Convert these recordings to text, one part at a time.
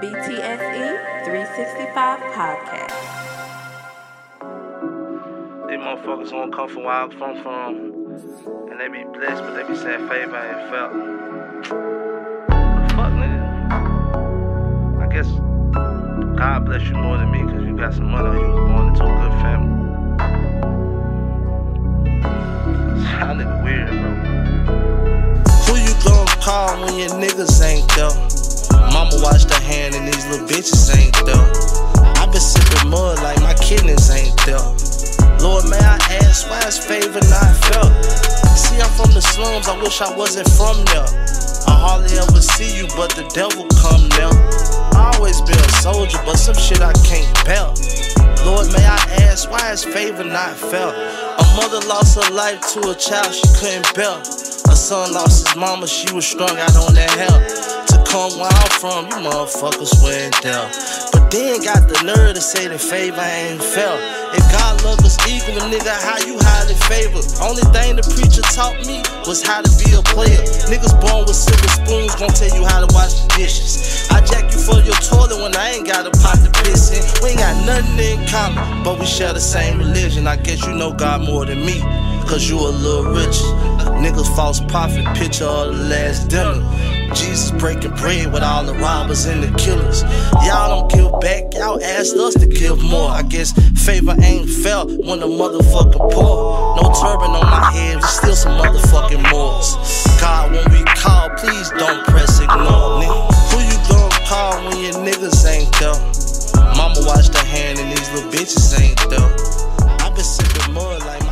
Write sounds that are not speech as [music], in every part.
BTSE 365 podcast. These motherfuckers won't come from where I'm from, from, and they be blessed, but they be saying favor ain't felt. Fuck, nigga. I guess God bless you more than me, cause you got some money, you was born into a good family. Y'all nigga weird, bro. Who you gon' call when your niggas ain't there? Mama washed her hand and these little bitches ain't there. i been sipping mud like my kidneys ain't there. Lord, may I ask why is favor not felt? See, I'm from the slums, I wish I wasn't from there. I hardly ever see you, but the devil come there. I always been a soldier, but some shit I can't bear. Lord, may I ask why is favor not felt? A mother lost her life to a child she couldn't bear. A son lost his mama, she was strung out on that hell come where I'm from, you motherfuckers went there. But then got the nerve to say the favor ain't felt. If God love us equal, nigga, how you highly favored? Only thing the preacher taught me was how to be a player. Niggas born with silver spoons gon' tell you how to wash the dishes. I jack you for your toilet when I ain't got a pot to piss in. We ain't got nothing in common, but we share the same religion. I guess you know God more than me, cause you a little rich. Niggas false prophet, picture of the last dinner. Jesus breaking bread with all the robbers and the killers. Y'all don't give back, y'all asked us to give more. I guess favor ain't felt when the motherfucker poor. No turban on my head, still some motherfucking moors. God, when we call, please don't press ignore. Nigga, who you gonna call when your niggas ain't there? Mama washed her hand and these little bitches ain't there. I been sipping mud like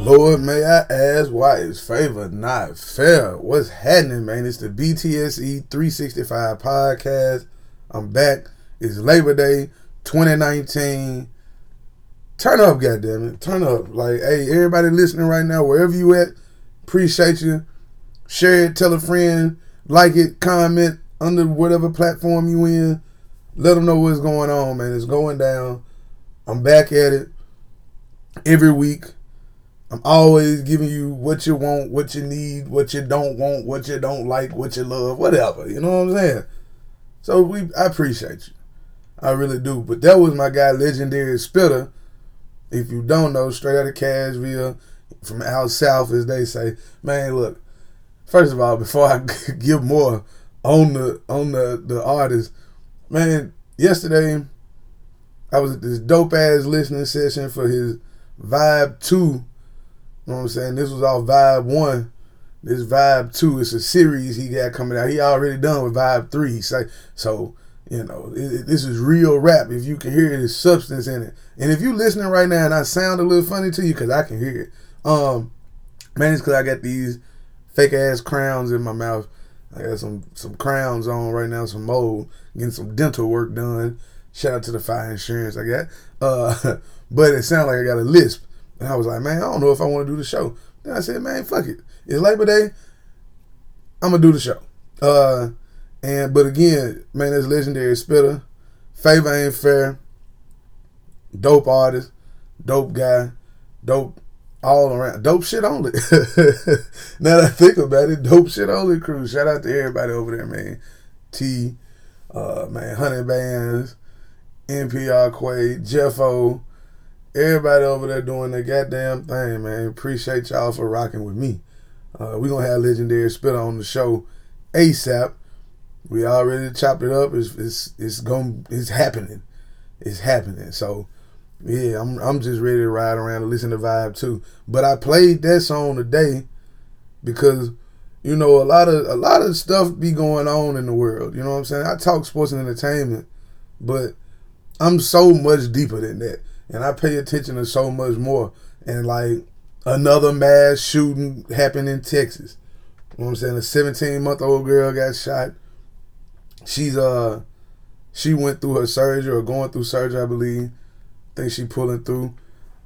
Lord, may I ask why is favor not fair? What's happening, man? It's the BTSE 365 podcast. I'm back. It's Labor Day 2019. Turn up, goddammit. Turn up. Like, hey, everybody listening right now, wherever you at, appreciate you. Share it, tell a friend, like it, comment under whatever platform you in. Let them know what's going on, man. It's going down. I'm back at it every week I'm always giving you what you want, what you need, what you don't want, what you don't like, what you love, whatever. You know what I'm saying? So we, I appreciate you. I really do. But that was my guy, legendary Spitter. If you don't know, straight out of Cashville, from out south, as they say. Man, look. First of all, [laughs] before I [laughs] give more on the on the the artist, man, yesterday I was at this dope ass listening session for his Vibe Two know what I'm saying? This was all Vibe 1. This Vibe 2 is a series he got coming out. He already done with Vibe 3. So, so you know, it, it, this is real rap. If you can hear it, there's substance in it. And if you listening right now and I sound a little funny to you, because I can hear it, um, man, it's because I got these fake ass crowns in my mouth. I got some some crowns on right now, some mold, getting some dental work done. Shout out to the fire insurance I got. Uh, [laughs] but it sounds like I got a lisp. And I was like, man, I don't know if I want to do the show. Then I said, man, fuck it. It's Labor Day. I'm gonna do the show. Uh, and but again, man, this legendary spitter. Favor ain't fair. Dope artist, dope guy, dope all around. Dope shit only. [laughs] now that I think about it, dope shit only crew. Shout out to everybody over there, man. T, uh, man, Honey Bands, NPR Quay, Jeff O, everybody over there doing their goddamn thing, man. Appreciate y'all for rocking with me. Uh, we gonna have legendary spit on the show ASAP. We already chopped it up. It's it's it's going it's happening. It's happening. So yeah, I'm I'm just ready to ride around and listen to Vibe too. But I played that song today because you know a lot of a lot of stuff be going on in the world. You know what I'm saying? I talk sports and entertainment, but I'm so much deeper than that and I pay attention to so much more. And like another mass shooting happened in Texas. You know what I'm saying? A 17 month old girl got shot. She's uh she went through her surgery or going through surgery, I believe. I think she pulling through.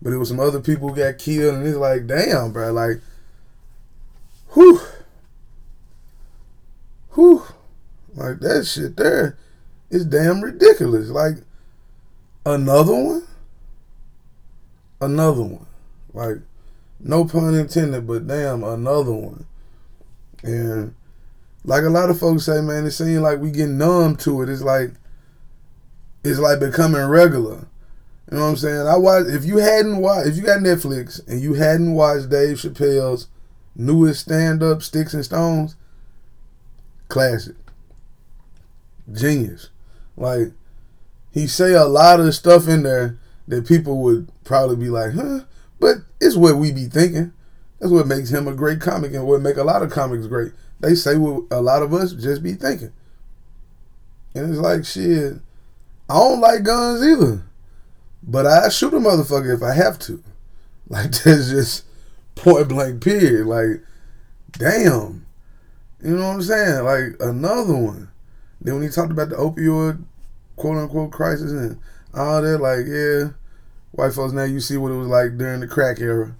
But it was some other people who got killed and it's like, damn, bro, like whew. Whew. Like that shit there is damn ridiculous. Like another one? Another one. Like, no pun intended, but damn, another one. And like a lot of folks say, man, it seems like we get numb to it. It's like it's like becoming regular. You know what I'm saying? I watch if you hadn't watched if you got Netflix and you hadn't watched Dave Chappelle's newest stand up Sticks and Stones, classic. Genius. Like he say a lot of stuff in there that people would probably be like, huh? But it's what we be thinking. That's what makes him a great comic and what make a lot of comics great. They say what a lot of us just be thinking. And it's like shit. I don't like guns either. But I shoot a motherfucker if I have to. [laughs] Like that's just point blank period. Like, damn. You know what I'm saying? Like another one. Then when he talked about the opioid quote unquote crisis and all that, like, yeah, white folks now you see what it was like during the crack era.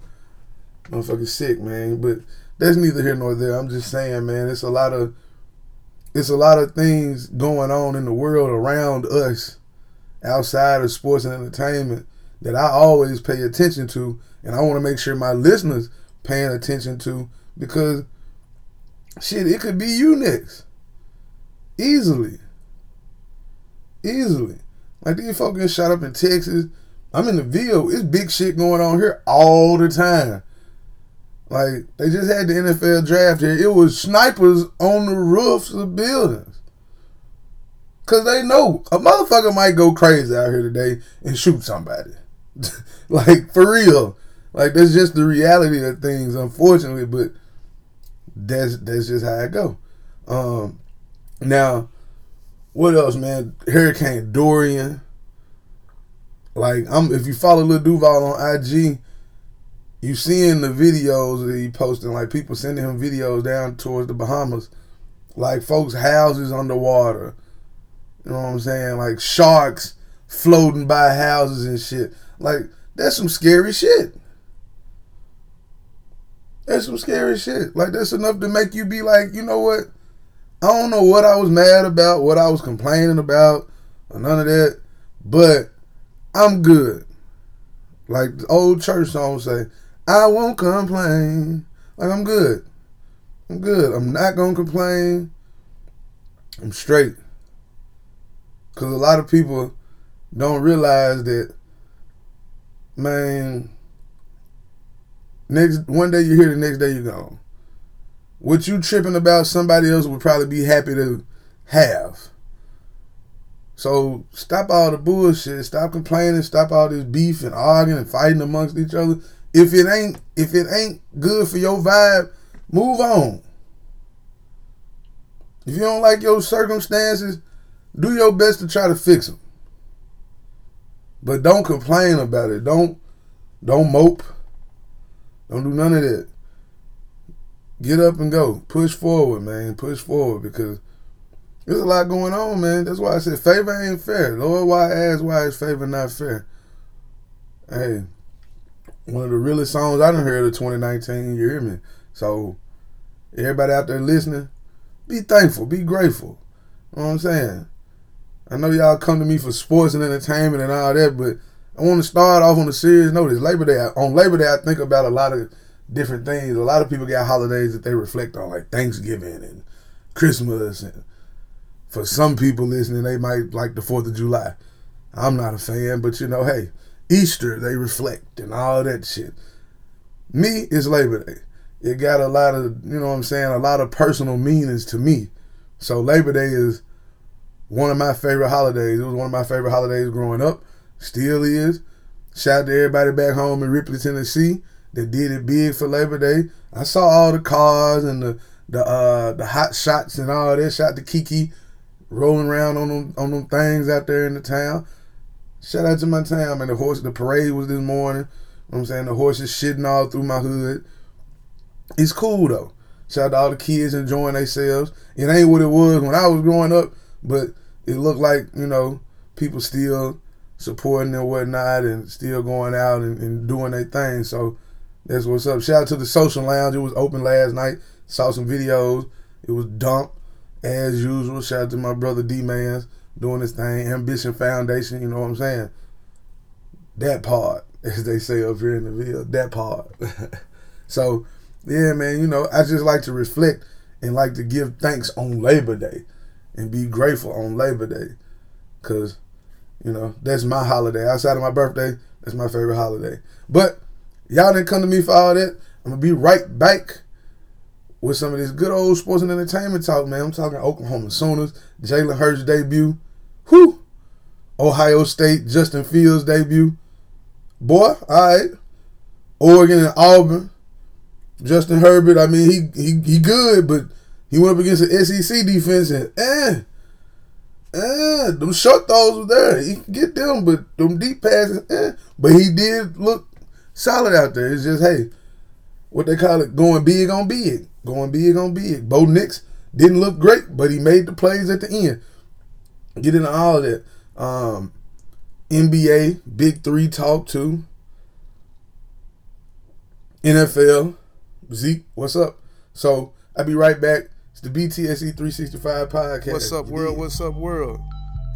Motherfucking sick, man. But that's neither here nor there. I'm just saying, man, it's a lot of it's a lot of things going on in the world around us outside of sports and entertainment that I always pay attention to and I want to make sure my listeners paying attention to because shit, it could be you next. Easily. Easily. Like these folks get shot up in Texas. I'm in the Ville. It's big shit going on here all the time. Like they just had the NFL draft here. It was snipers on the roofs of buildings. Cause they know a motherfucker might go crazy out here today and shoot somebody. [laughs] like for real. Like that's just the reality of things, unfortunately, but that's that's just how it go. Um now what else, man? Hurricane Dorian. Like I'm if you follow Lil Duval on IG, you seeing the videos that he posting, like people sending him videos down towards the Bahamas, like folks' houses underwater. You know what I'm saying? Like sharks floating by houses and shit. Like that's some scary shit. That's some scary shit. Like that's enough to make you be like, you know what? I don't know what I was mad about, what I was complaining about, or none of that. But I'm good. Like the old church song say, I won't complain. Like I'm good. I'm good. I'm not gonna complain. I'm straight. Cause a lot of people don't realize that, man. Next one day you're here, the next day you're gone. What you tripping about, somebody else would probably be happy to have. So stop all the bullshit. Stop complaining. Stop all this beef and arguing and fighting amongst each other. If it ain't if it ain't good for your vibe, move on. If you don't like your circumstances, do your best to try to fix them. But don't complain about it. Don't don't mope. Don't do none of that. Get up and go. Push forward, man. Push forward because there's a lot going on, man. That's why I said favor ain't fair. Lord, why ask why is favor not fair? Hey, one of the realest songs I done heard of 2019. You hear me? So everybody out there listening, be thankful, be grateful. You know what I'm saying? I know y'all come to me for sports and entertainment and all that, but I want to start off on a serious note. It's Labor Day. On Labor Day, I think about a lot of different things. A lot of people got holidays that they reflect on, like Thanksgiving and Christmas and for some people listening, they might like the 4th of July. I'm not a fan, but you know, hey, Easter, they reflect and all that shit. Me, it's Labor Day. It got a lot of, you know what I'm saying, a lot of personal meanings to me. So Labor Day is one of my favorite holidays. It was one of my favorite holidays growing up. Still is. Shout out to everybody back home in Ripley, Tennessee that did it big for Labor Day. I saw all the cars and the the uh, the hot shots and all that. Shout to Kiki rolling around on them on them things out there in the town. Shout out to my town, man. The horse, the parade was this morning. You know I'm saying the horses shitting all through my hood. It's cool though. Shout out to all the kids enjoying themselves. It ain't what it was when I was growing up, but it looked like you know people still supporting and whatnot, and still going out and, and doing their thing. So that's what's up. Shout out to the social lounge. It was open last night. Saw some videos. It was dumped as usual. Shout out to my brother D Mans doing his thing. Ambition Foundation, you know what I'm saying? That part, [laughs] as they say up here in the video, that part. [laughs] so, yeah, man, you know, I just like to reflect and like to give thanks on Labor Day and be grateful on Labor Day. Cause, you know, that's my holiday. Outside of my birthday, that's my favorite holiday. But y'all didn't come to me for all that. I'm gonna be right back with some of this good old sports and entertainment talk, man. I'm talking Oklahoma Sooners, Jalen Hurts debut. Whew. Ohio State, Justin Fields debut. Boy, all right. Oregon and Auburn. Justin Herbert, I mean, he he he good, but he went up against the SEC defense and eh, eh, them short throws were there. He can get them, but them deep passes, eh. But he did look solid out there. It's just hey, what they call it, going big on big, going big on big. Bo Nix didn't look great, but he made the plays at the end. Get into all of that. Um, NBA, Big Three talk too. NFL, Zeke, what's up? So I'll be right back. It's the BTSE 365 podcast. What's up, world? What's up, world?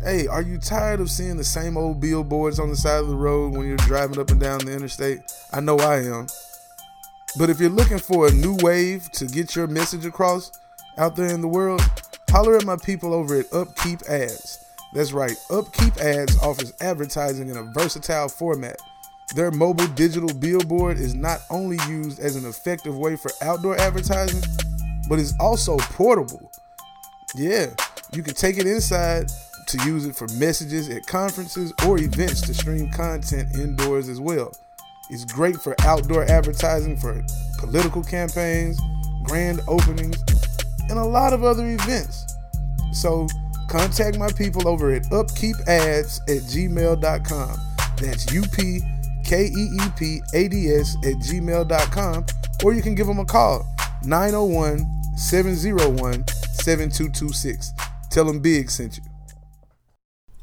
Hey, are you tired of seeing the same old billboards on the side of the road when you're driving up and down the interstate? I know I am. But if you're looking for a new wave to get your message across out there in the world, holler at my people over at Upkeep Ads. That's right, Upkeep Ads offers advertising in a versatile format. Their mobile digital billboard is not only used as an effective way for outdoor advertising, but is also portable. Yeah, you can take it inside to use it for messages at conferences or events to stream content indoors as well. It's great for outdoor advertising for political campaigns, grand openings, and a lot of other events. So contact my people over at upkeepads at gmail.com. That's U P K E E P A D S at gmail.com. Or you can give them a call 901 701 7226. Tell them Big sent you.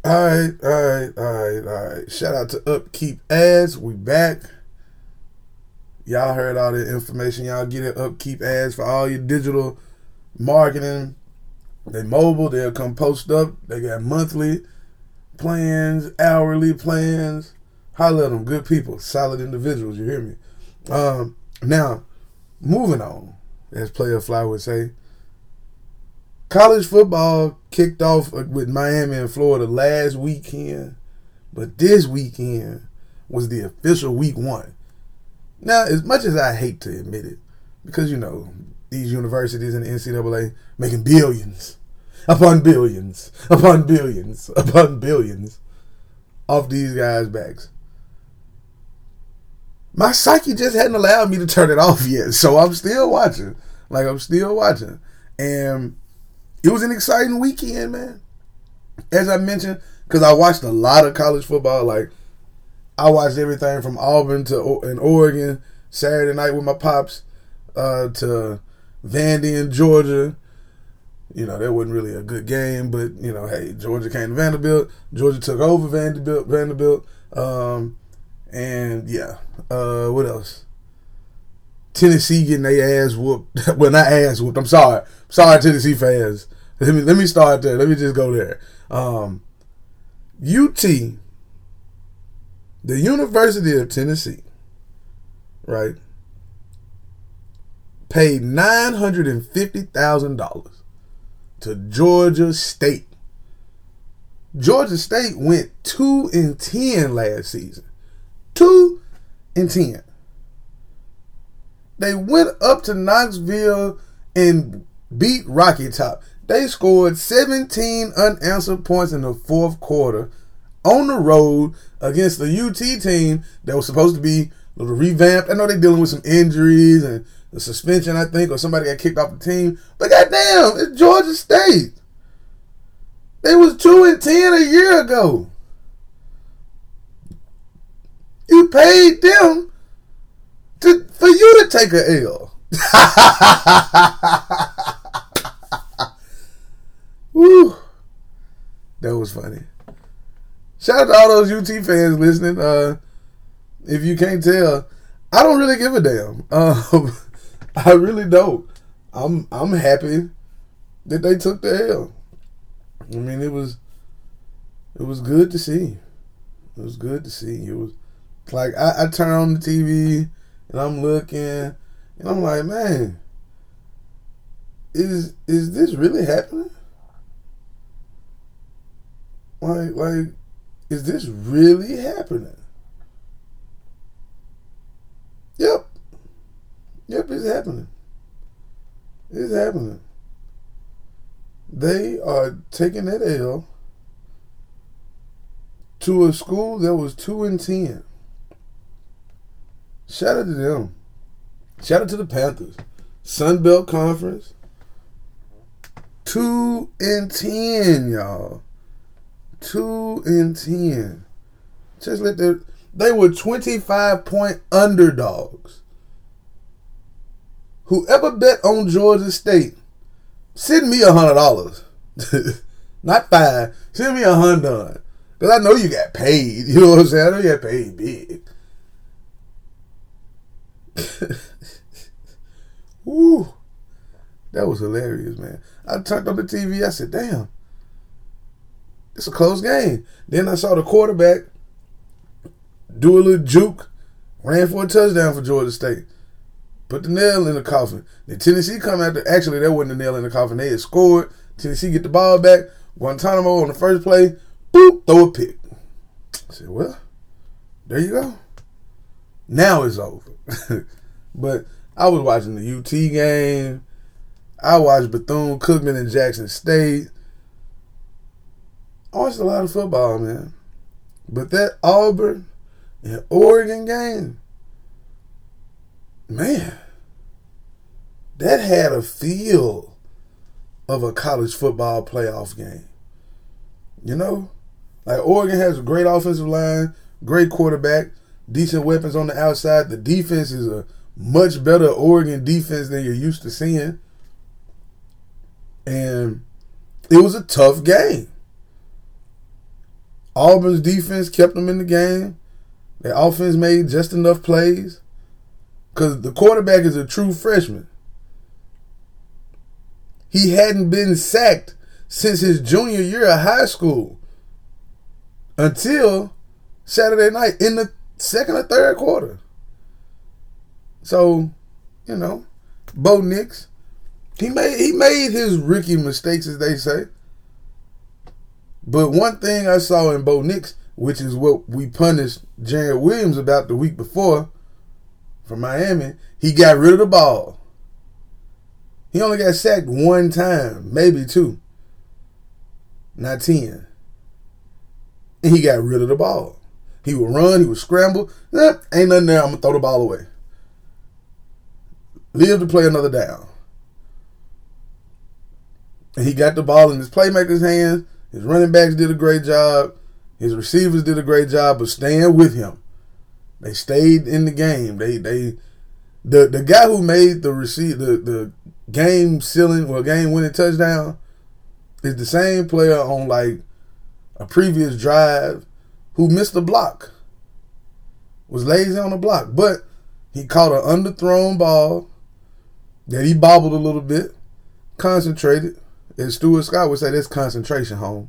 All right, all right, all right, all right. Shout out to Upkeep Ads. We back. Y'all heard all the information. Y'all get it. Upkeep Ads for all your digital marketing. They mobile. They'll come post up. They got monthly plans, hourly plans. Holla at them. Good people. Solid individuals. You hear me? Um, now, moving on, as Playa Fly would say. College football kicked off with Miami and Florida last weekend, but this weekend was the official week one. Now, as much as I hate to admit it, because you know these universities and the NCAA making billions upon billions upon billions [laughs] upon billions off these guys' backs. My psyche just hadn't allowed me to turn it off yet, so I'm still watching. Like I'm still watching, and it was an exciting weekend, man. As I mentioned, because I watched a lot of college football. Like I watched everything from Auburn to in Oregon Saturday night with my pops uh, to Vandy in Georgia. You know that wasn't really a good game, but you know, hey, Georgia came to Vanderbilt. Georgia took over Vanderbilt. Vanderbilt, um, and yeah, uh, what else? Tennessee getting their ass whooped. [laughs] well, not ass whooped. I'm sorry. sorry, Tennessee fans. Let me let me start there. Let me just go there. Um, UT, the University of Tennessee, right, paid nine hundred and fifty thousand dollars to Georgia State. Georgia State went two and ten last season. Two and ten. They went up to Knoxville and beat Rocky Top. They scored 17 unanswered points in the fourth quarter on the road against the UT team that was supposed to be a little revamped. I know they're dealing with some injuries and the suspension, I think, or somebody got kicked off the team. But goddamn, it's Georgia State. They was two and ten a year ago. You paid them to for you to take a L. [laughs] Woo. That was funny. Shout out to all those UT fans listening. Uh, if you can't tell, I don't really give a damn. [laughs] Um, I really don't. I'm I'm happy that they took the L. I mean, it was it was good to see. It was good to see. It was like I, I turn on the TV. And I'm looking, and I'm like, man, is is this really happening? Like like is this really happening? Yep. Yep, it's happening. It's happening. They are taking that L to a school that was two and ten. Shout out to them. Shout out to the Panthers. Sun Belt Conference. Two and ten, y'all. Two and ten. Just let the they were 25 point underdogs. Whoever bet on Georgia State, send me a hundred dollars. [laughs] Not five. Send me a hundred. Cause I know you got paid. [laughs] You know what I'm saying? I know you got paid big. [laughs] Woo. That was hilarious, man. I turned on the TV. I said, damn. It's a close game. Then I saw the quarterback do a little juke, ran for a touchdown for Georgia State. Put the nail in the coffin. Then Tennessee come there. Actually, that wasn't the nail in the coffin. They had scored. Tennessee get the ball back. Guarantano on the first play. Boop, throw a pick. I said, well, there you go. Now it's over. [laughs] but I was watching the UT game. I watched Bethune Cookman and Jackson State. I watched a lot of football, man. But that Auburn and Oregon game, man, that had a feel of a college football playoff game. You know? Like Oregon has a great offensive line, great quarterback, decent weapons on the outside. The defense is a much better Oregon defense than you're used to seeing. And it was a tough game. Auburn's defense kept them in the game. Their offense made just enough plays. Because the quarterback is a true freshman. He hadn't been sacked since his junior year of high school until Saturday night in the second or third quarter. So, you know, Bo Nix, he made he made his rookie mistakes, as they say. But one thing I saw in Bo Nix, which is what we punished Jarren Williams about the week before from Miami, he got rid of the ball. He only got sacked one time, maybe two, not ten. And he got rid of the ball. He would run, he would scramble. Nah, ain't nothing there. I'm gonna throw the ball away. Live to play another down. And he got the ball in his playmaker's hands. His running backs did a great job. His receivers did a great job of staying with him. They stayed in the game. They they the the guy who made the receive the the game sealing or game winning touchdown is the same player on like a previous drive who missed a block. Was lazy on the block, but he caught an underthrown ball that he bobbled a little bit, concentrated. And Stuart Scott would say, that's concentration, Holmes.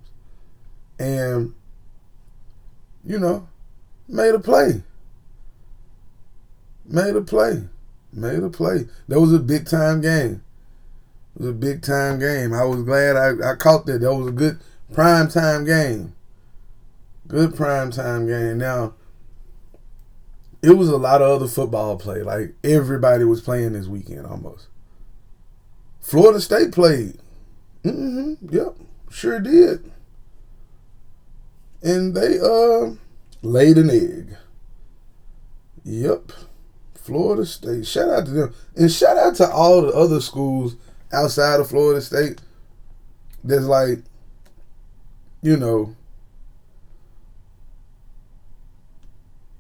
And, you know, made a play. Made a play. Made a play. That was a big time game. It was a big time game. I was glad I, I caught that. That was a good prime time game. Good prime time game. Now, it was a lot of other football play. Like everybody was playing this weekend almost. Florida State played. Mm-hmm. Yep. Sure did. And they uh laid an egg. Yep. Florida State. Shout out to them. And shout out to all the other schools outside of Florida State. There's like, you know,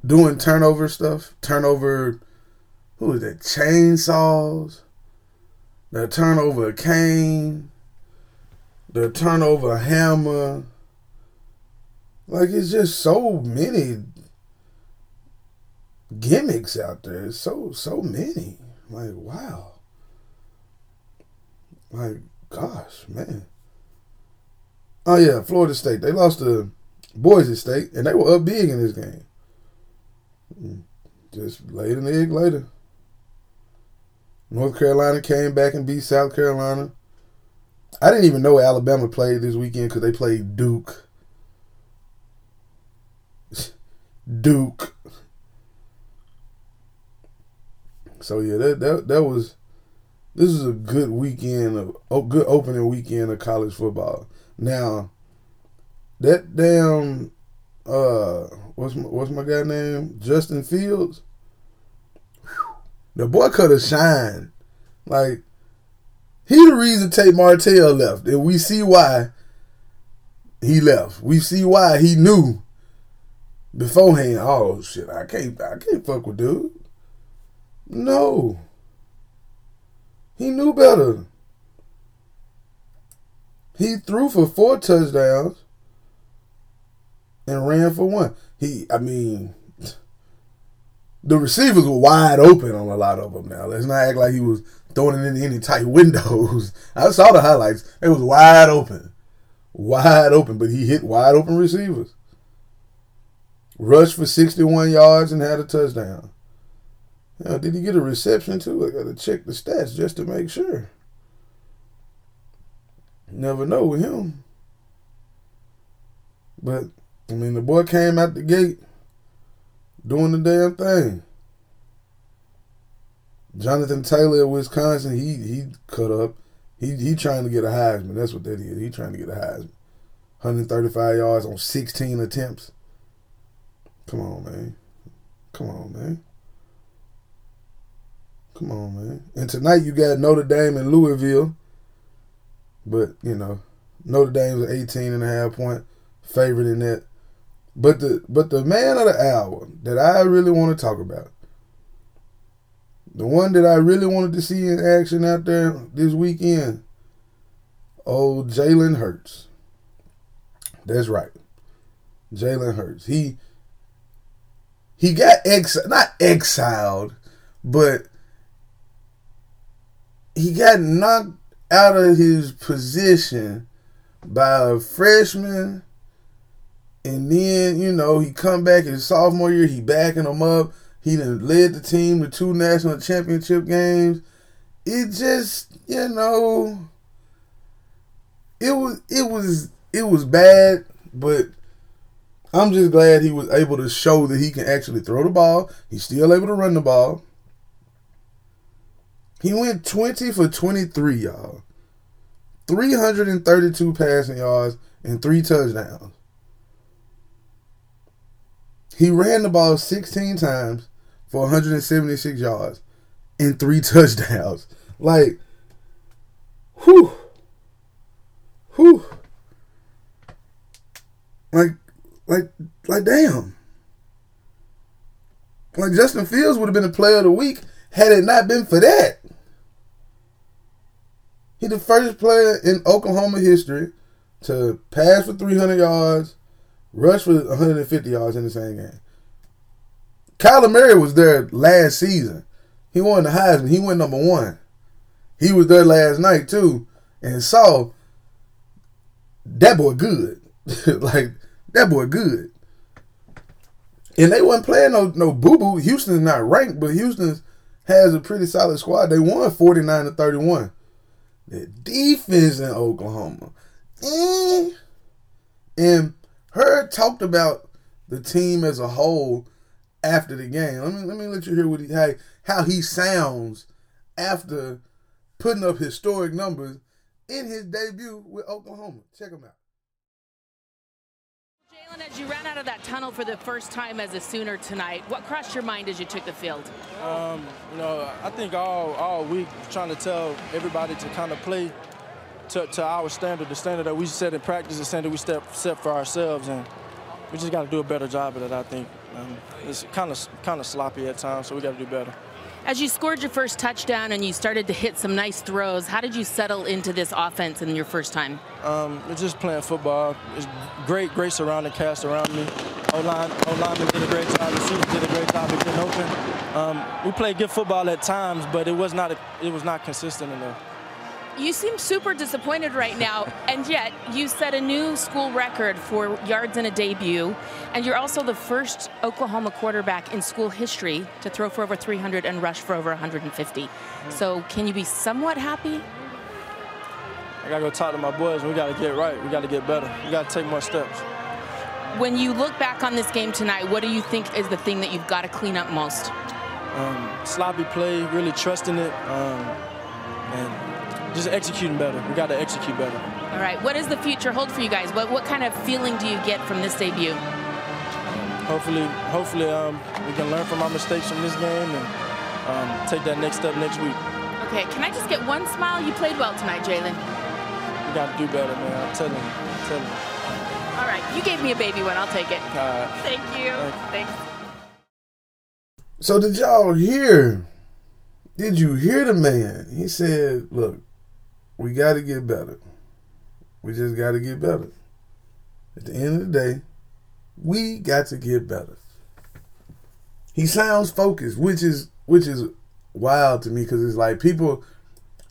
doing turnover stuff. Turnover who is that? Chainsaws. The turnover cane. The turnover hammer. Like it's just so many gimmicks out there. It's so so many. Like wow. Like gosh, man. Oh yeah, Florida State. They lost to Boise State, and they were up big in this game. Just laid an egg later. North Carolina came back and beat South Carolina. I didn't even know Alabama played this weekend because they played Duke. [laughs] Duke. So yeah, that that that was this is a good weekend of oh, good opening weekend of college football. Now that damn uh what's my, what's my guy name Justin Fields. The boy could have shined. Like he the reason Tate Martell left, and we see why he left. We see why he knew beforehand. Oh shit, I can't, I can't fuck with dude. No, he knew better. He threw for four touchdowns and ran for one. He, I mean, the receivers were wide open on a lot of them. Now let's not act like he was throwing it in any tight [laughs] windows. I saw the highlights; it was wide open, wide open. But he hit wide open receivers. Rushed for sixty-one yards and had a touchdown. Now, did he get a reception too? I got to check the stats just to make sure. Never know with him. But I mean, the boy came out the gate doing the damn thing. Jonathan Taylor of Wisconsin, he he cut up. He he trying to get a Heisman. That's what that is. He trying to get a Heisman. 135 yards on 16 attempts. Come on, man. Come on, man. Come on, man. And tonight you got Notre Dame and Louisville. But, you know, Notre Dame's an 18 and a half point favorite in that. But the but the man of the hour that I really want to talk about the one that I really wanted to see in action out there this weekend, old Jalen Hurts. That's right. Jalen Hurts. He he got ex not exiled, but he got knocked out of his position by a freshman and then, you know, he come back in his sophomore year, he backing them up he done led the team to two national championship games. It just, you know, it was it was it was bad, but I'm just glad he was able to show that he can actually throw the ball. He's still able to run the ball. He went 20 for 23, y'all. 332 passing yards and three touchdowns. He ran the ball 16 times for 176 yards and three [laughs] touchdowns. Like, whew, whew. Like, like, like, damn. Like Justin Fields would have been the player of the week had it not been for that. He the first player in Oklahoma history to pass for 300 yards, rush for 150 yards in the same game. Kyler Murray was there last season. He won the Heisman. He went number one. He was there last night too, and saw that boy good. [laughs] like that boy good. And they wasn't playing no no boo boo. Houston's not ranked, but Houston has a pretty solid squad. They won forty nine to thirty one. The defense in Oklahoma, eh. and her talked about the team as a whole after the game. Let me let me let you hear what he how, how he sounds after putting up historic numbers in his debut with Oklahoma. Check him out. Jalen, as you ran out of that tunnel for the first time as a Sooner tonight, what crossed your mind as you took the field? Um, you know, I think all all week trying to tell everybody to kind of play to, to our standard, the standard that we set in practice, the standard we step set for ourselves, and we just got to do a better job of it. I think. Um, it's kind of kind of sloppy at times, so we got to do better. As you scored your first touchdown and you started to hit some nice throws, how did you settle into this offense in your first time? Um, just playing football. It's great, great surrounding cast around me. O-line, O-lineman did a great job. The Receivers did a great job of getting open. Um, we played good football at times, but it was not a, it was not consistent enough. You seem super disappointed right now, and yet you set a new school record for yards in a debut, and you're also the first Oklahoma quarterback in school history to throw for over 300 and rush for over 150. So, can you be somewhat happy? I gotta go talk to my boys. We gotta get right. We gotta get better. We gotta take more steps. When you look back on this game tonight, what do you think is the thing that you've got to clean up most? Um, sloppy play, really trusting it, um, and just executing better. We got to execute better. All right. What does the future hold for you guys? What what kind of feeling do you get from this debut? Hopefully, hopefully um, we can learn from our mistakes from this game and um, take that next step next week. Okay. Can I just get one smile? You played well tonight, Jalen. We got to do better, man. I'm telling you. I'm telling you. All right. You gave me a baby one. I'll take it. All right. Thank you. Thank Thanks. So did y'all hear? Did you hear the man? He said, "Look, we got to get better. We just got to get better. At the end of the day, we got to get better." He sounds focused, which is which is wild to me because it's like people.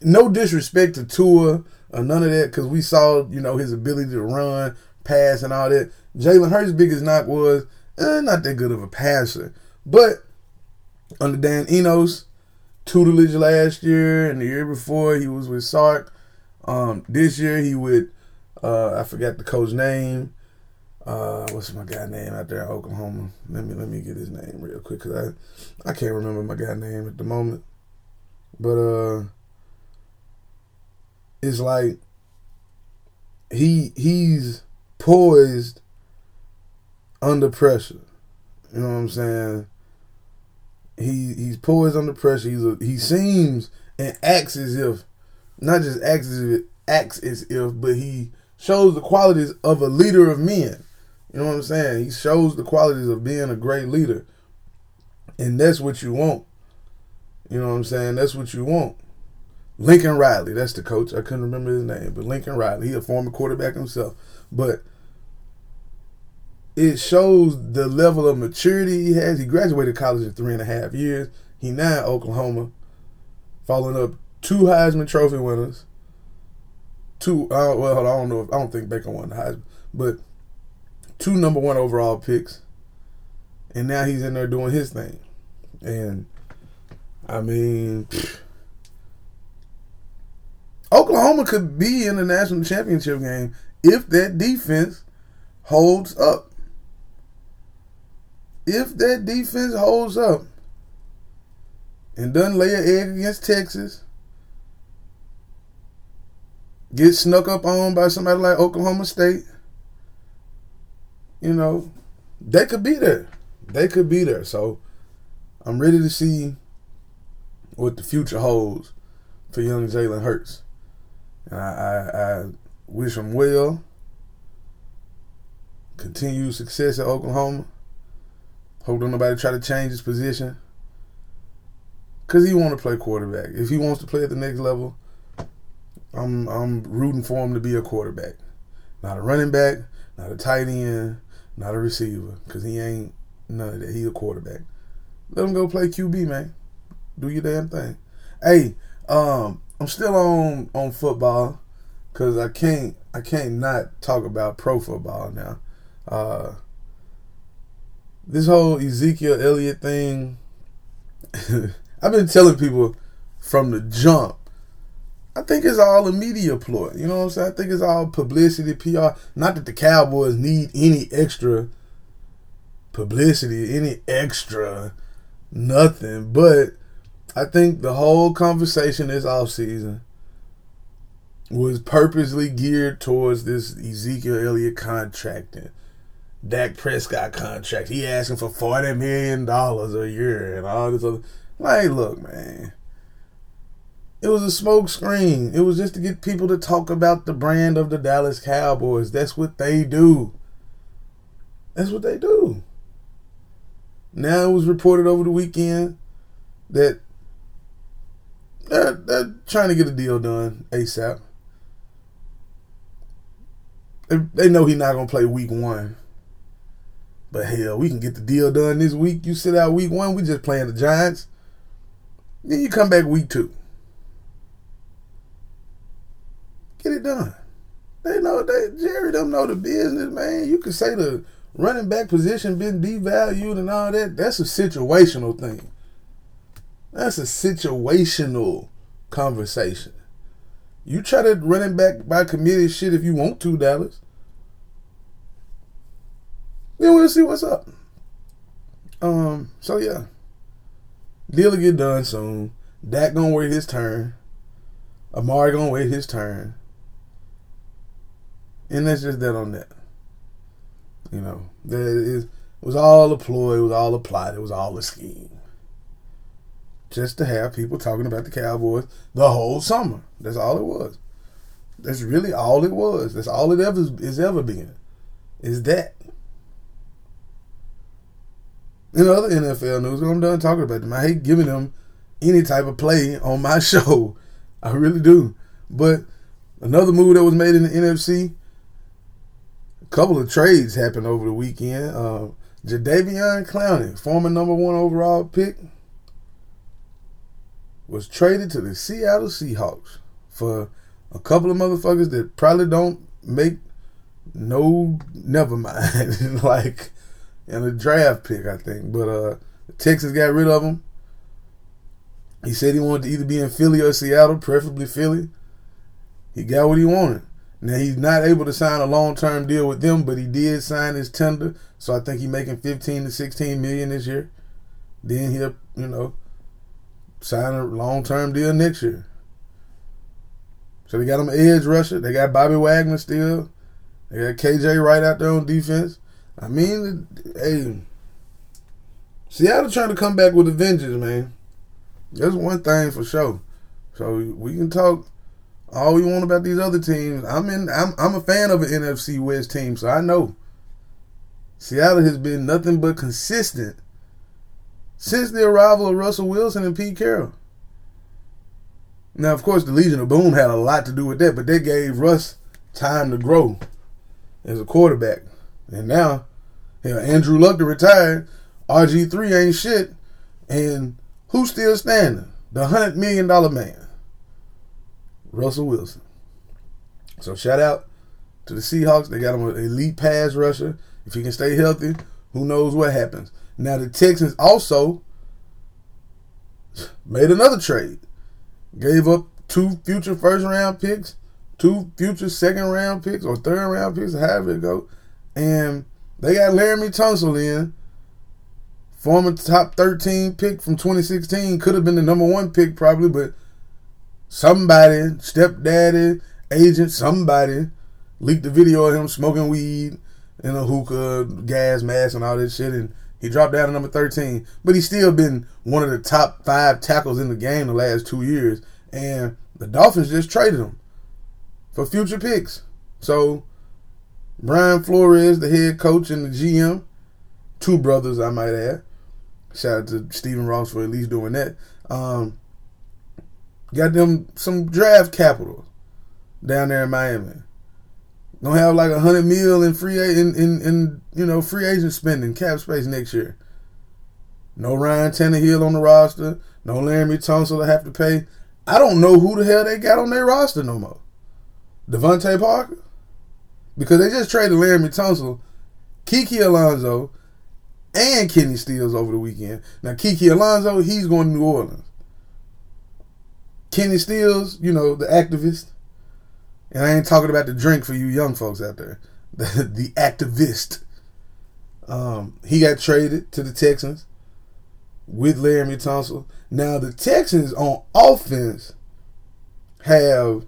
No disrespect to Tua or none of that because we saw you know his ability to run, pass, and all that. Jalen Hurts' biggest knock was eh, not that good of a passer, but under Dan Enos, tutelage last year and the year before he was with Sark. Um, this year he with uh, I forgot the coach name. Uh, what's my guy name out there in Oklahoma? Let me let me get his name real quick because I I can't remember my guy name at the moment. But uh, it's like he he's poised under pressure. You know what I'm saying? he he's poised under pressure. He's a, he seems and acts as if not just acts as if acts as if, but he shows the qualities of a leader of men. You know what I'm saying? He shows the qualities of being a great leader. And that's what you want. You know what I'm saying? That's what you want. Lincoln Riley, that's the coach. I couldn't remember his name, but Lincoln Riley, he a former quarterback himself. But it shows the level of maturity he has. He graduated college in three and a half years. He now at Oklahoma, following up two Heisman Trophy winners. Two, uh, well, I don't know if I don't think Baker won the Heisman, but two number one overall picks, and now he's in there doing his thing. And I mean, Oklahoma could be in the national championship game if that defense holds up if that defense holds up and doesn't lay an egg against Texas, get snuck up on by somebody like Oklahoma State, you know, they could be there. They could be there. So I'm ready to see what the future holds for young Jalen Hurts. And I, I, I wish him well. Continued success at Oklahoma. Hope don't nobody try to change his position. Cause he want to play quarterback. If he wants to play at the next level, I'm I'm rooting for him to be a quarterback, not a running back, not a tight end, not a receiver. Cause he ain't none of that. He a quarterback. Let him go play QB, man. Do your damn thing. Hey, um, I'm still on on football, cause I can't I can't not talk about pro football now. Uh, this whole Ezekiel Elliott thing, [laughs] I've been telling people from the jump. I think it's all a media ploy. You know what I'm saying? I think it's all publicity, PR. Not that the Cowboys need any extra publicity, any extra nothing, but I think the whole conversation this offseason was purposely geared towards this Ezekiel Elliott contracting. Dak Prescott contract. He asking for forty million dollars a year and all this other. Like, look, man. It was a smoke screen. It was just to get people to talk about the brand of the Dallas Cowboys. That's what they do. That's what they do. Now it was reported over the weekend that they're, they're trying to get a deal done ASAP. They, they know he's not going to play week one. But hell, we can get the deal done this week. You sit out week one, we just playing the Giants. Then you come back week two. Get it done. They know they Jerry them know the business, man. You could say the running back position been devalued and all that. That's a situational thing. That's a situational conversation. You try to run it back by committee shit if you want to, Dallas. Then we'll see what's up. Um, so yeah. Deal will get done soon. Dak gonna wait his turn. Amari gonna wait his turn. And that's just that on that. You know, it was all a ploy, it was all a plot, it was all a scheme. Just to have people talking about the Cowboys the whole summer. That's all it was. That's really all it was. That's all it ever is ever been. Is that. In other NFL news, I'm done talking about them. I hate giving them any type of play on my [laughs] show. I really do. But another move that was made in the NFC, a couple of trades happened over the weekend. Uh, Jadeveon Clowney, former number one overall pick, was traded to the Seattle Seahawks for a couple of motherfuckers that probably don't make no never mind [laughs] like in a draft pick I think. But uh Texas got rid of him. He said he wanted to either be in Philly or Seattle preferably Philly. He got what he wanted now he's not able to sign a long-term deal with them but he did sign his tender so I think he's making 15 to 16 million this year then he'll you know sign a long term deal next year. So they got him edge rusher. They got Bobby Wagner still. They got KJ right out there on defense. I mean, hey, Seattle trying to come back with a vengeance, man. That's one thing for sure. So we can talk all we want about these other teams. I'm in. I'm I'm a fan of an NFC West team, so I know Seattle has been nothing but consistent since the arrival of Russell Wilson and Pete Carroll. Now, of course, the Legion of Boom had a lot to do with that, but they gave Russ time to grow as a quarterback. And now, you know, Andrew Luck to retire, RG3 ain't shit, and who's still standing? The $100 million man, Russell Wilson. So shout out to the Seahawks. They got him an elite pass rusher. If he can stay healthy, who knows what happens. Now the Texans also made another trade. Gave up two future first round picks, two future second round picks or third round picks, however it go. And they got Laremy Tunsil in. Former top 13 pick from 2016. Could have been the number one pick probably, but somebody, stepdaddy, agent, somebody leaked the video of him smoking weed in a hookah, gas mask, and all this shit. And he dropped down to number 13, but he's still been one of the top five tackles in the game the last two years. And the Dolphins just traded him for future picks. So Brian Flores, the head coach and the GM, two brothers, I might add. Shout out to Stephen Ross for at least doing that. Um, got them some draft capital down there in Miami. Gonna have like a hundred mil in free in, in in you know free agent spending cap space next year. No Ryan Tannehill on the roster. No Laremy Tunsil to have to pay. I don't know who the hell they got on their roster no more. DeVante Parker, because they just traded Laremy Tunsil, Kiko Alonso, and Kenny Stills over the weekend. Now Kiko Alonso, he's going to New Orleans. Kenny Stills, you know the activist and I ain't talking about the drink for you young folks out there. [laughs] The, the activist. Um, he got traded to the Texans with Laremy Tunsil. Now the Texans on offense have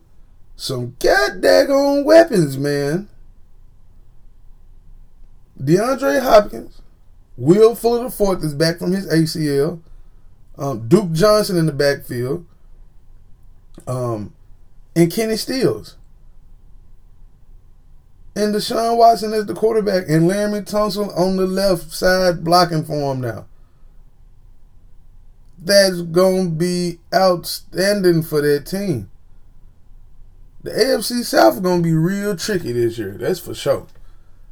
some goddamn weapons, man. DeAndre Hopkins, Will Fuller fourth is back from his ACL. Um, Duke Johnson in the backfield. Um, and Kenny Stills and Deshaun Watson is the quarterback, and Laremy Tunsil on the left side blocking for him now. That's gonna be outstanding for that team. The AFC South is gonna be real tricky this year. That's for sure.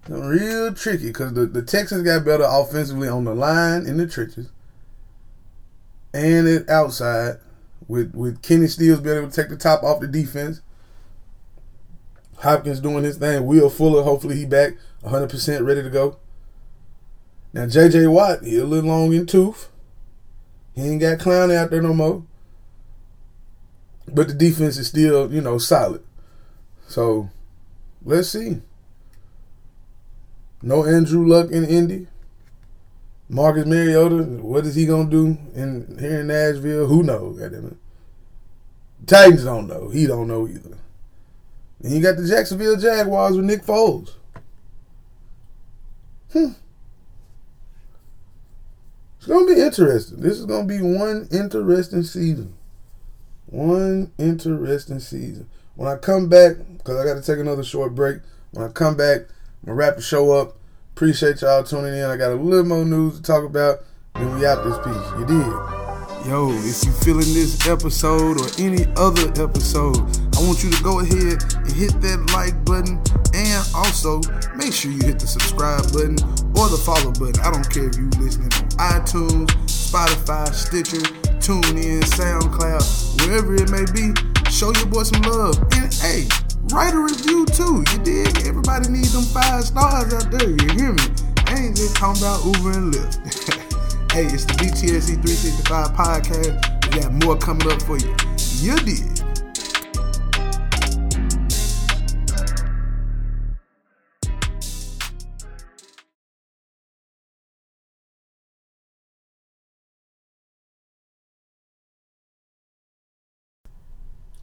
Real tricky because the, the Texans got better offensively on the line in the trenches and it outside with with Kenny Stills being able to take the top off the defense Hopkins doing his thing. Will Fuller, hopefully he back 100% ready to go. Now J.J. Watt, he a little long in tooth. He ain't got clown out there no more. but the defense is still, you know, solid. So let's see. No Andrew Luck in Indy. Marcus Mariota, what is he gonna do in here in Nashville? Who knows? Goddamn Titans don't know. He don't know either. And you got the Jacksonville Jaguars with Nick Foles. Hmm. It's gonna be interesting. This is gonna be one interesting season. One interesting season. When I come back, because I got to take another short break. When I come back, I'm gonna wrap the show up. Appreciate y'all tuning in. I got a little more news to talk about. Then we out this piece. You did. Yo, if you feeling this episode or any other episode, I want you to go ahead and hit that like button and also make sure you hit the subscribe button or the follow button. I don't care if you listening on iTunes, Spotify, Stitcher, TuneIn, SoundCloud, wherever it may be. Show your boy some love. And hey, write a review too. You dig? Everybody needs them five stars out there. You hear me? I ain't just talking about Uber and Lyft. [laughs] hey, it's the BTSC 365 podcast. We got more coming up for you. You did.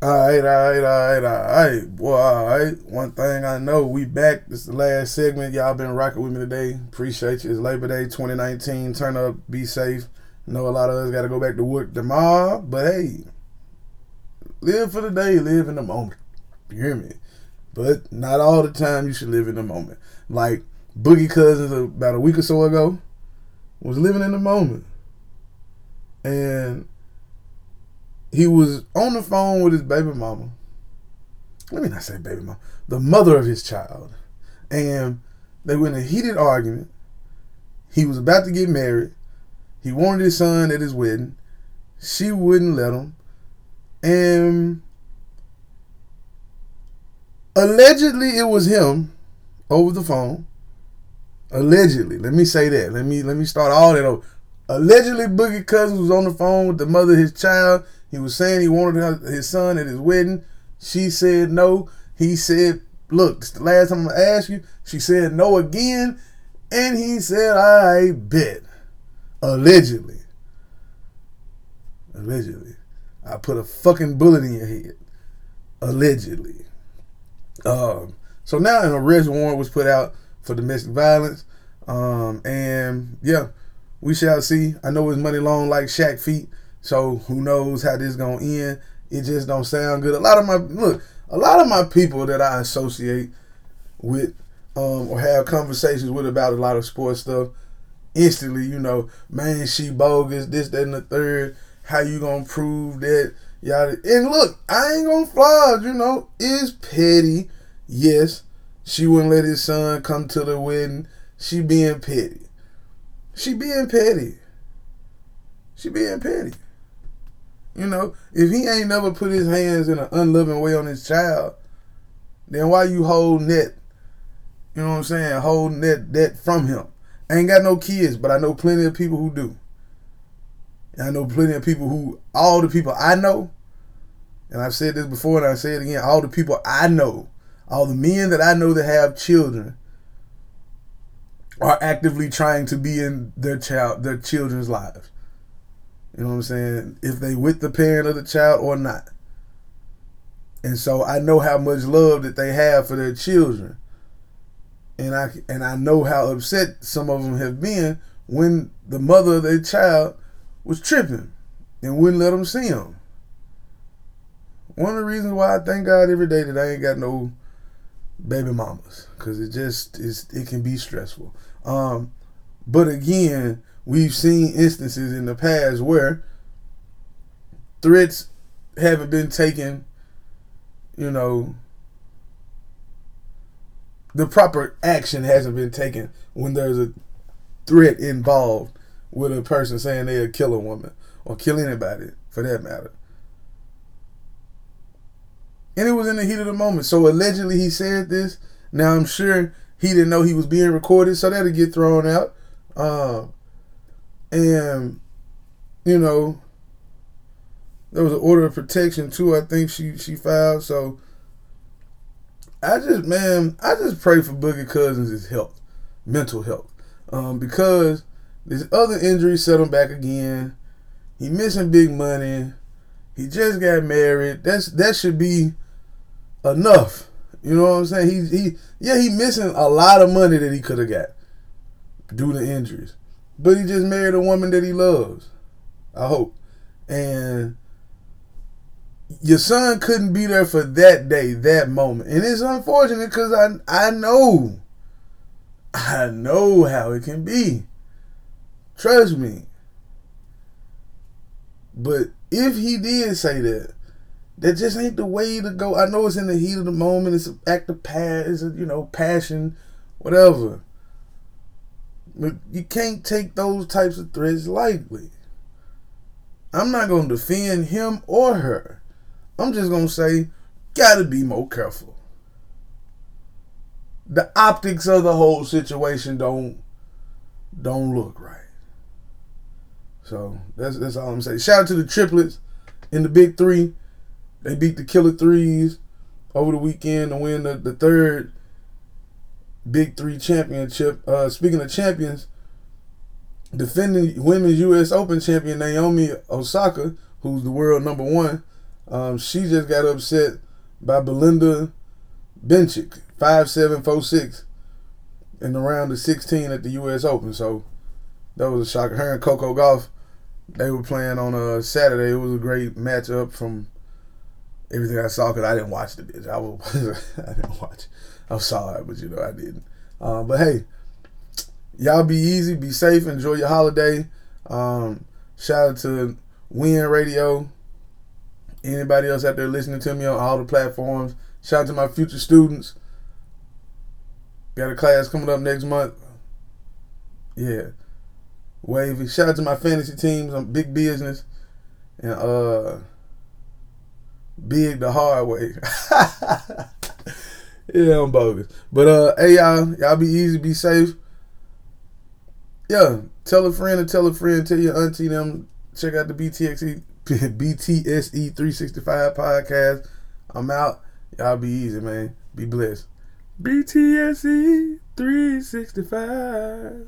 Alright, alright, alright, alright. Boy, alright. One thing I know, we back. This is the last segment. Y'all been rocking with me today. Appreciate you. It's Labor Day 2019. Turn up, be safe. Know a lot of us got to go back to work tomorrow, but hey, live for the day, live in the moment. You hear me? But not all the time you should live in the moment. Like Boogie Cousins about a week or so ago was living in the moment. And he was on the phone with his baby mama. Let me not say baby mama, the mother of his child. And they were in a heated argument. He was about to get married. He wanted his son at his wedding. She wouldn't let him. And allegedly it was him over the phone. Allegedly. Let me say that. Let me let me start all that over. Allegedly Boogie Cousins was on the phone with the mother of his child he was saying he wanted his son at his wedding. She said no. He said, Look, the last time I asked you. She said no again. And he said, I bet. Allegedly. Allegedly. I put a fucking bullet in your head. Allegedly. Um, so now an arrest warrant was put out for domestic violence. Um, and yeah, we shall see. I know his money long like Shaq feet. So who knows how this gonna end? It just don't sound good. A lot of my look, a lot of my people that I associate with um, or have conversations with about a lot of sports stuff, instantly, you know, man, she bogus, this, that, and the third. How you gonna prove that? Y'all and look, I ain't gonna fly, you know, is petty. Yes, she wouldn't let his son come to the wedding. She being petty. She being petty. She being petty. You know, if he ain't never put his hands in an unloving way on his child, then why you holding that? You know what I'm saying? Holding that that from him. I ain't got no kids, but I know plenty of people who do. And I know plenty of people who all the people I know, and I've said this before and I say it again, all the people I know, all the men that I know that have children are actively trying to be in their child their children's lives. You know what I'm saying? If they with the parent of the child or not. And so I know how much love that they have for their children. And I and I know how upset some of them have been when the mother of their child was tripping and wouldn't let them see them. One of the reasons why I thank God every day that I ain't got no baby mamas because it just is it can be stressful. Um, but again, we've seen instances in the past where threats haven't been taken, you know, the proper action hasn't been taken when there's a threat involved with a person saying they'll kill a woman or kill anybody for that matter. And it was in the heat of the moment. So allegedly he said this. Now I'm sure he didn't know he was being recorded, so that'll get thrown out. Uh, and, you know, there was an order of protection too. I think she she filed. So I just man, I just pray for Boogie Cousins' health, mental health, um, because this other injury set him back again. He missing big money. He just got married. That's that should be enough. You know what I'm saying? He he yeah he missing a lot of money that he could have got due to injuries, but he just married a woman that he loves. I hope, and your son couldn't be there for that day, that moment, and it's unfortunate because I I know, I know how it can be. Trust me. But if he did say that, that just ain't the way to go. I know it's in the heat of the moment. It's an act of you know, passion, whatever. You can't take those types of threats lightly. I'm not going to defend him or her. I'm just going to say, gotta be more careful. The optics of the whole situation don't don't look right. So that's that's all I'm saying. Shout out to the triplets in the big three. They beat the Killer Threes over the weekend to win the, the third Big Three championship. Uh, speaking of champions, defending women's U.S. Open champion Naomi Osaka, who's the world number one, um, she just got upset by Belinda Bencic, five seven four six, in the round of sixteen at the U.S. Open. So that was a shocker. Her and Coco Gauff, they were playing on a Saturday. It was a great matchup from everything I saw because I didn't watch the bitch. I was [laughs] I didn't watch. I'm sorry, but you know I didn't. Uh, but hey, y'all be easy, be safe, enjoy your holiday. Um, shout out to Win Radio. Anybody else out there listening to me on all the platforms? Shout out to my future students. Got a class coming up next month. Yeah. Wavy. Shout out to my fantasy teams. I'm big business. And uh big the hard way. [laughs] yeah, I'm bogus. But uh hey y'all, y'all be easy, be safe. Yeah, tell a friend and tell a friend, tell your auntie them, check out the BTXE [laughs] BTSE 365 podcast. I'm out. Y'all be easy, man. Be blessed. BTSE 365.